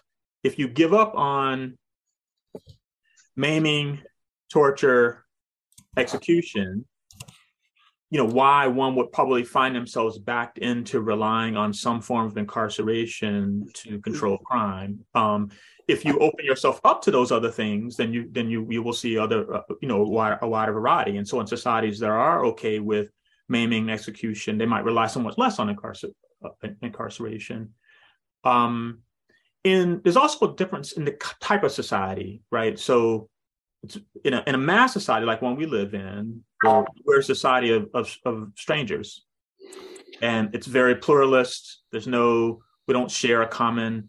Speaker 15: if you give up on maiming, torture, execution, you know why one would probably find themselves backed into relying on some form of incarceration to control crime. Um, if you open yourself up to those other things, then you then you you will see other uh, you know a wider, a wider variety. And so in societies that are okay with maiming execution, they might rely somewhat less on incarcer- uh, incarceration. Um, and there's also a difference in the type of society, right? So in a, in a mass society like one we live in, we're a society of, of, of strangers. And it's very pluralist. There's no, we don't share a common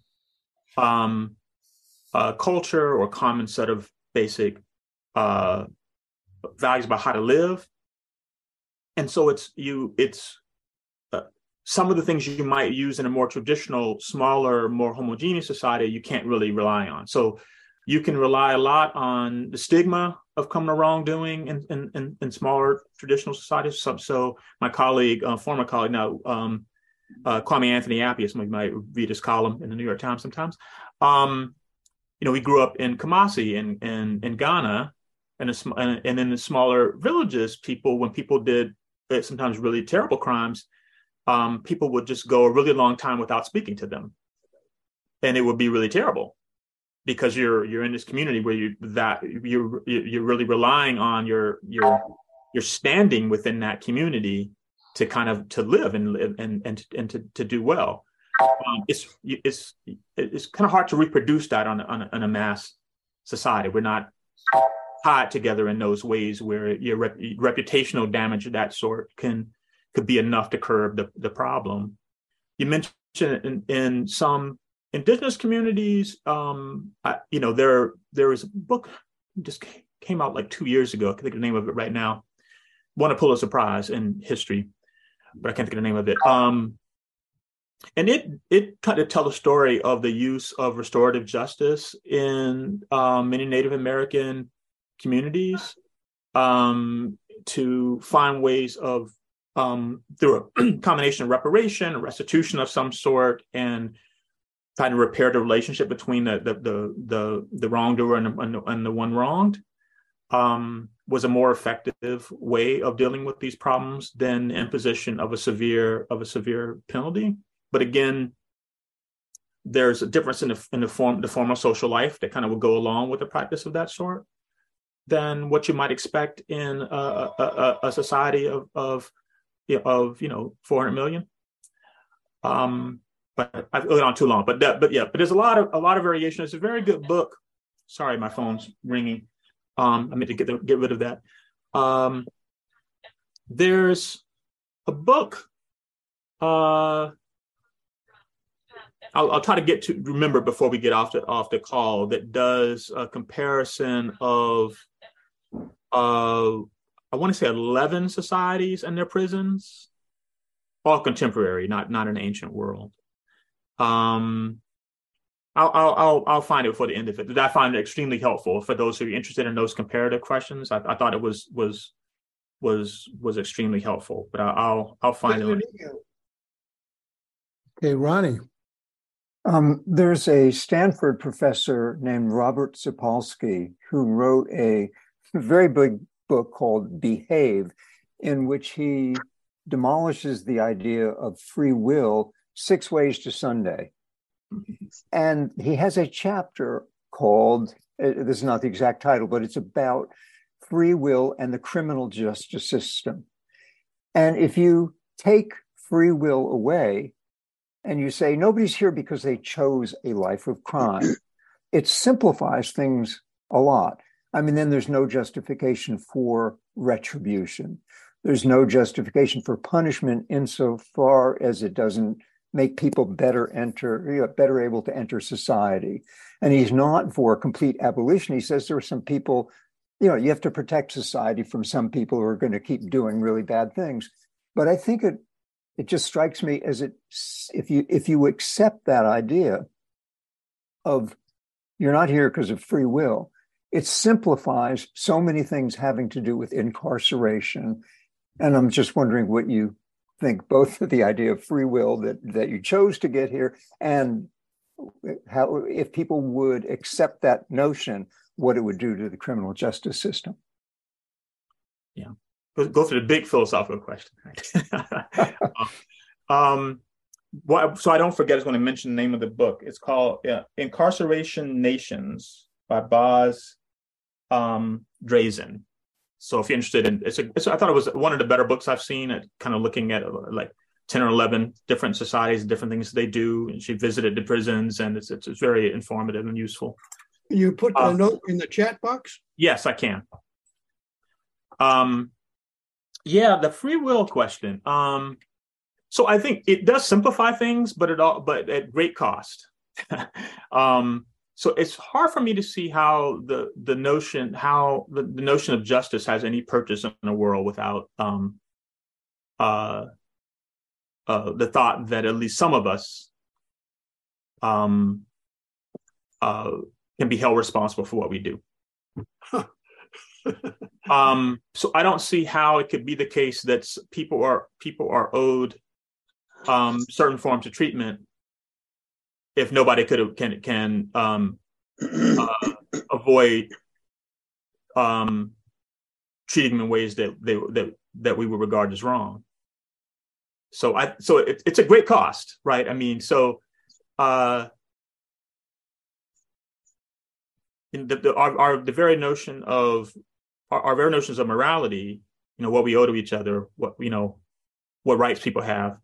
Speaker 15: um, uh, culture or common set of basic uh, values about how to live. And so it's you, it's some of the things you might use in a more traditional, smaller, more homogeneous society, you can't really rely on. So you can rely a lot on the stigma of criminal wrongdoing in, in, in, in smaller traditional societies. So, so my colleague, uh, former colleague now, um, uh, Kwame Anthony Appiah, some of you might read his column in the New York Times sometimes. Um, you know, he grew up in Kumasi in, in, in Ghana, and, a, and in the smaller villages, people, when people did uh, sometimes really terrible crimes, um, people would just go a really long time without speaking to them, and it would be really terrible because you're you're in this community where you that you're you're really relying on your your your standing within that community to kind of to live and live and and and to, to do well. Um, it's it's it's kind of hard to reproduce that on on a, on a mass society. We're not tied together in those ways where your rep, reputational damage of that sort can could be enough to curb the, the problem. You mentioned in, in some indigenous communities, um, I, you know, there there is a book just came out like two years ago. I can think of the name of it right now. Won a Pulitzer Prize in history, but I can't think of the name of it. Um, and it it kind of tell a story of the use of restorative justice in um, many Native American communities um, to find ways of um, through a [CLEARS THROAT] combination of reparation, restitution of some sort, and trying to repair the relationship between the the the the, the wrongdoer and the, and the, one wronged, um, was a more effective way of dealing with these problems than imposition of a severe of a severe penalty. But again, there's a difference in the in the form the form of social life that kind of would go along with a practice of that sort than what you might expect in a, a, a society of, of of you know 400 million um, but I've gone on too long. But that, but yeah, but there's a lot of a lot of variation. It's a very good book. Sorry, my phone's ringing. Um, I meant to get the, get rid of that. Um, there's a book. Uh, I'll, I'll, try to get to remember before we get off the off the call that does a comparison of uh, I want to say eleven societies and their prisons, all contemporary, not not an ancient world. Um, I'll, I'll I'll find it for the end of it. I find it extremely helpful for those who are interested in those comparative questions. I, I thought it was was was was extremely helpful, but I'll I'll find it.
Speaker 1: Okay, Ronnie.
Speaker 2: Um, there's a Stanford professor named Robert Sapolsky who wrote a very big book called Behave, in which he demolishes the idea of free will six ways to Sunday. And he has a chapter called, uh, this is not the exact title, but it's about free will and the criminal justice system. And if you take free will away and you say nobody's here because they chose a life of crime, it simplifies things a lot. I mean, then there's no justification for retribution. There's no justification for punishment insofar as it doesn't make people better enter, better able to enter society. And he's not for complete abolition. He says there are some people, you know, you have to protect society from some people who are going to keep doing really bad things. But I think it it just strikes me as it if you if you accept that idea of you're not here because of free will, it simplifies so many things having to do with incarceration. And I'm just wondering what you think both of the idea of free will that that you chose to get here and how if people would accept that notion what it would do to the criminal justice system.
Speaker 15: Yeah. Go, go the big philosophical question. [LAUGHS] [LAUGHS] Um what, so i don't forget i was going to mention the name of the book. It's called yeah, incarceration nations by Baz um Drazen so if you're interested in it's, a, it's I thought it was one of the better books I've seen at kind of looking at like 10 or 11 different societies, and different things they do. And she visited the prisons and it's, it's, it's very informative and useful.
Speaker 7: You put a uh, note in the chat box?
Speaker 15: Yes, I can. Um, yeah, the free will question. Um, so I think it does simplify things, but it all, but at great cost. [LAUGHS] um, so it's hard for me to see how the the notion how the, the notion of justice has any purchase in the world without um uh uh the thought that at least some of us um uh can be held responsible for what we do. [LAUGHS] Um so i don't see how it could be the case that people are people are owed um certain forms of treatment if nobody could can can um, uh, avoid um, treating them in ways that they that that we would regard as wrong. So I so it, it's a great cost, right? I mean, so uh, in the, the our, our the very notion of our, our very notions of morality, you know, what we owe to each other, what you know, what rights people have,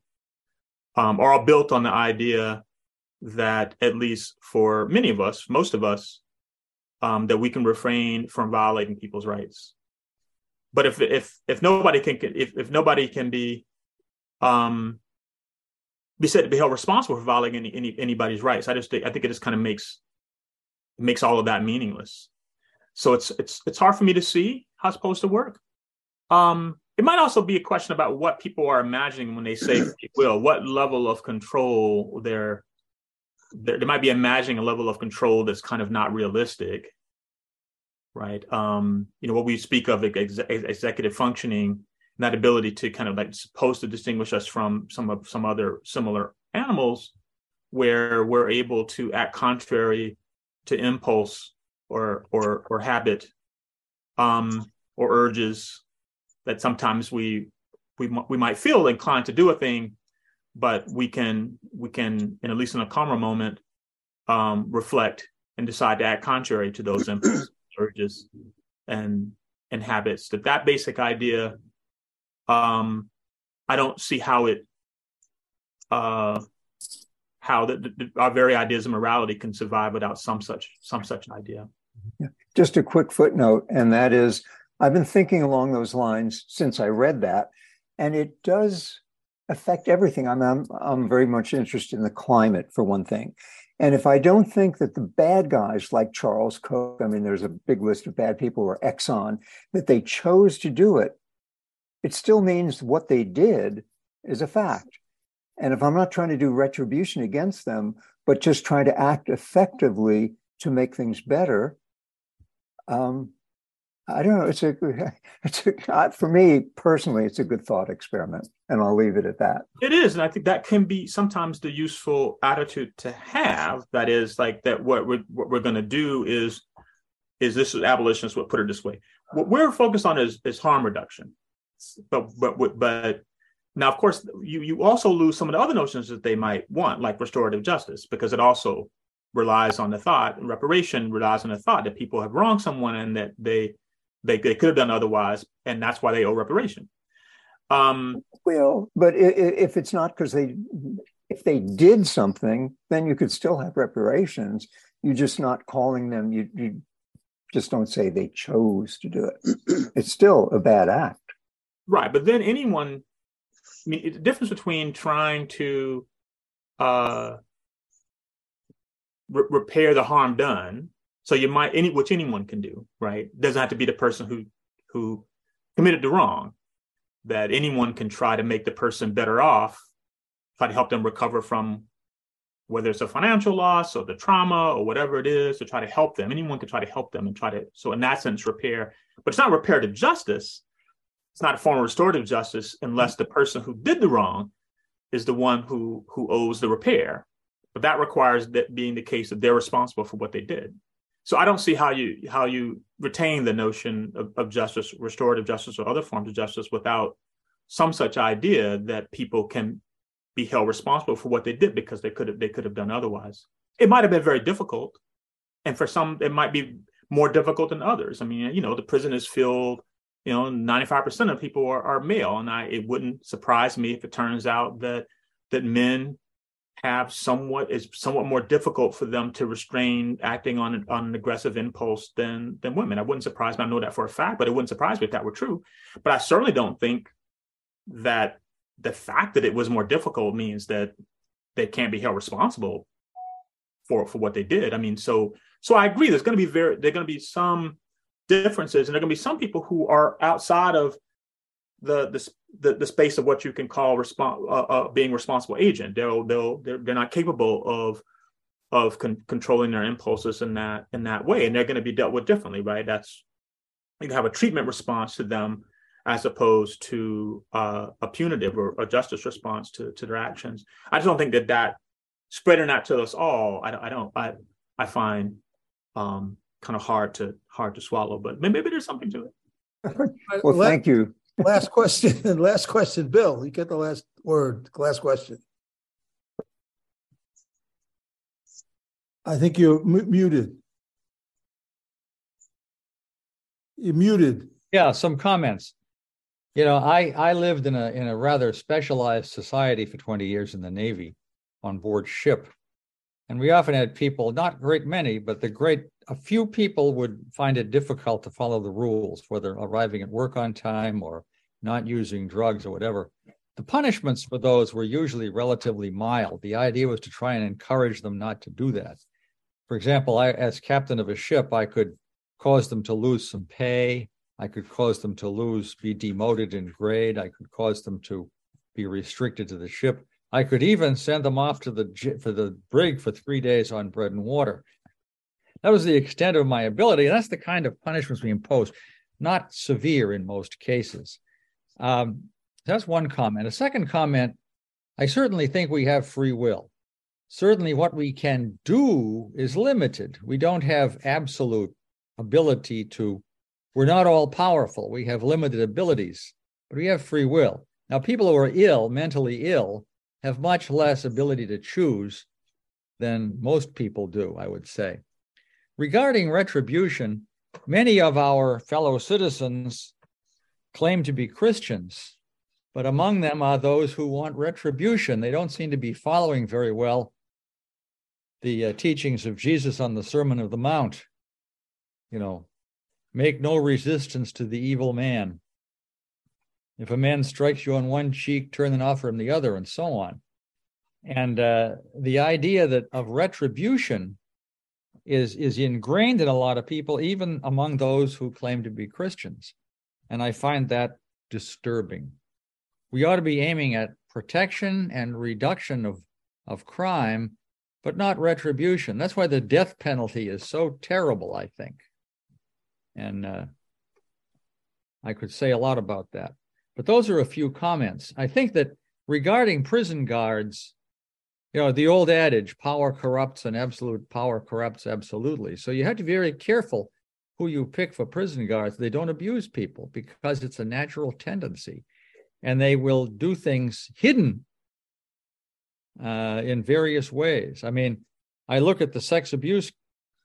Speaker 15: um, are all built on the idea that at least for many of us, most of us, um, that we can refrain from violating people's rights. But if if if nobody can if if nobody can be um, be said to be held responsible for violating any, any anybody's rights, I just think I think it just kind of makes makes all of that meaningless. So it's it's it's hard for me to see how it's supposed to work. Um, it might also be a question about what people are imagining when they say free will, what level of control they're there, might be imagining a level of control that's kind of not realistic right? Um you know what we speak of ex- executive functioning that ability to kind of like supposed to distinguish us from some of some other similar animals where we're able to act contrary to impulse or or or habit um or urges that sometimes we we we might feel inclined to do a thing but we can we can in at least in a calmer moment um, reflect and decide to act contrary to those impulses [CLEARS THROAT] urges and and habits that that basic idea um i don't see how it uh how the, our very ideas of morality can survive without some such some such idea.
Speaker 2: Just a quick footnote, and that is, I've been thinking along those lines since I read that, and it does affect everything. I'm I'm, I'm very much interested in the climate for one thing, and if I don't think that the bad guys like Charles Koch, I mean, there's a big list of bad people, or Exxon, that they chose to do it, it still means what they did is a fact. And if I'm not trying to do retribution against them, but just trying to act effectively to make things better, um, I don't know. It's a, [LAUGHS] it's a, for me personally, it's a good thought experiment, and I'll leave it at that.
Speaker 15: It is, and I think that can be sometimes the useful attitude to have. That is, like that. What we're what we're going to do is is this is abolitionists would put it this way. What we're focused on is is harm reduction, but but but now, of course, you you also lose some of the other notions that they might want, like restorative justice, because it also relies on the thought, reparation relies on the thought that people have wronged someone and that they they, they could have done otherwise, and that's why they owe reparation. Um,
Speaker 2: well, but if it's not because they if they did something, then you could still have reparations. You're just not calling them. You you just don't say they chose to do it. [CLEARS THROAT] it's still a bad act.
Speaker 15: Right, but then anyone I mean, the difference between trying to uh, re- repair the harm done. So you might any which anyone can do, right? Doesn't have to be the person who who committed the wrong. That anyone can try to make the person better off, try to help them recover from whether it's a financial loss or the trauma or whatever it is, to try to help them. Anyone can try to help them and try to so in that sense repair, but it's not repair to justice it's not a form of restorative justice unless the person who did the wrong is the one who who owes the repair. But that requires that being the case that they're responsible for what they did. So I don't see how you how you retain the notion of, of justice, restorative justice, or other forms of justice without some such idea that people can be held responsible for what they did because they could have they could have done otherwise. It might have been very difficult, and for some it might be more difficult than others. I mean, you know, the prison is filled you know 95% of people are, are male and i it wouldn't surprise me if it turns out that that men have somewhat is somewhat more difficult for them to restrain acting on an, on an aggressive impulse than than women. I wouldn't surprise me. I know that for a fact, but it wouldn't surprise me if that were true. But I certainly don't think that the fact that it was more difficult means that they can't be held responsible for for what they did. I mean, so so I agree. There's going to be very there's going to be some differences, and there are going to be some people who are outside of the the the, the space of what you can call respons- uh, uh, being responsible agent. They'll they'll they're, they're not capable of of con- controlling their impulses in that in that way, and they're going to be dealt with differently, right? That's you can have a treatment response to them as opposed to uh, a punitive or a justice response to to their actions. I just don't think that that spreading that to us all. I, I don't. I I find um, kind of hard to hard to swallow. But maybe there's something to it. [LAUGHS]
Speaker 2: well, thank you.
Speaker 1: Last question. [LAUGHS] Last question, Bill. You get the last word. Last question. I think you're m- muted. You're muted.
Speaker 4: Yeah, some comments. You know, I I lived in a in a rather specialized society for 20 years in the Navy on board ship. And we often had people, not great many, but the great a few people would find it difficult to follow the rules, whether arriving at work on time or not using drugs or whatever. The punishments for those were usually relatively mild. The idea was to try and encourage them not to do that. For example, I, as captain of a ship, I could cause them to lose some pay. I could cause them to lose, be demoted in grade. I could cause them to be restricted to the ship. I could even send them off to the for the brig for three days on bread and water. That was the extent of my ability. And that's the kind of punishments we impose, not severe in most cases. Um, that's one comment. A second comment I certainly think we have free will. Certainly, what we can do is limited. We don't have absolute ability to, we're not all powerful. We have limited abilities, but we have free will. Now, people who are ill, mentally ill, have much less ability to choose than most people do, I would say. Regarding retribution, many of our fellow citizens claim to be Christians, but among them are those who want retribution. They don't seem to be following very well the uh, teachings of Jesus on the Sermon of the Mount. You know, make no resistance to the evil man. If a man strikes you on one cheek, turn and offer him the other, and so on. And uh, the idea that of retribution is is ingrained in a lot of people, even among those who claim to be Christians. And I find that disturbing. We ought to be aiming at protection and reduction of, of crime, but not retribution. That's why the death penalty is so terrible, I think. And uh, I could say a lot about that. But those are a few comments. I think that regarding prison guards, you know, the old adage, power corrupts and absolute power corrupts absolutely. So you have to be very careful who you pick for prison guards. They don't abuse people because it's a natural tendency. And they will do things hidden uh, in various ways. I mean, I look at the sex abuse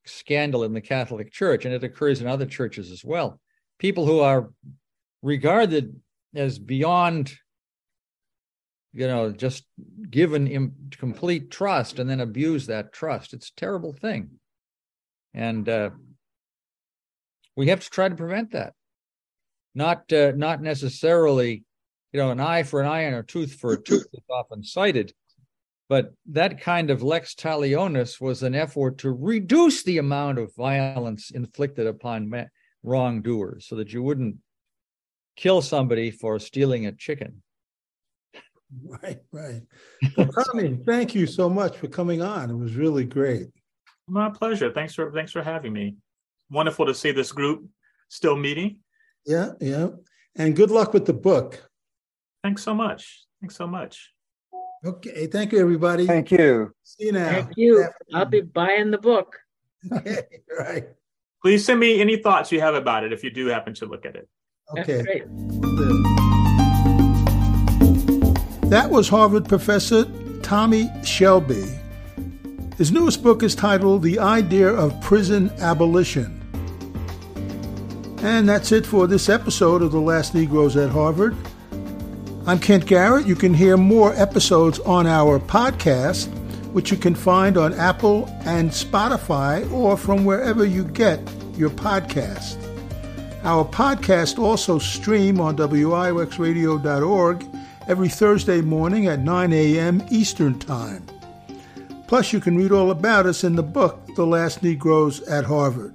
Speaker 4: scandal in the Catholic Church, and it occurs in other churches as well. People who are regarded as beyond you know, just given complete trust and then abuse that trust. It's a terrible thing. And uh, we have to try to prevent that. Not uh, not necessarily, you know, an eye for an eye and a tooth for a [CLEARS THROAT] tooth is often cited, but that kind of lex talionis was an effort to reduce the amount of violence inflicted upon ma- wrongdoers, so that you wouldn't kill somebody for stealing a chicken.
Speaker 1: Right, right. Well, Tommy, thank you so much for coming on. It was really great.
Speaker 15: My pleasure. Thanks for thanks for having me. Wonderful to see this group still meeting.
Speaker 1: Yeah, yeah. And good luck with the book.
Speaker 15: Thanks so much. Thanks so much.
Speaker 1: Okay, thank you, everybody.
Speaker 2: Thank you.
Speaker 1: See you now.
Speaker 12: Thank you. I'll be buying the book.
Speaker 1: Okay, right.
Speaker 15: Please send me any thoughts you have about it if you do happen to look at it.
Speaker 1: Okay. That was Harvard professor Tommy Shelby. His newest book is titled The Idea of Prison Abolition. And that's it for this episode of The Last Negroes at Harvard. I'm Kent Garrett. You can hear more episodes on our podcast, which you can find on Apple and Spotify or from wherever you get your podcast. Our podcast also stream on WIOXradio.org every Thursday morning at 9 a.m. Eastern Time. Plus, you can read all about us in the book, The Last Negroes at Harvard.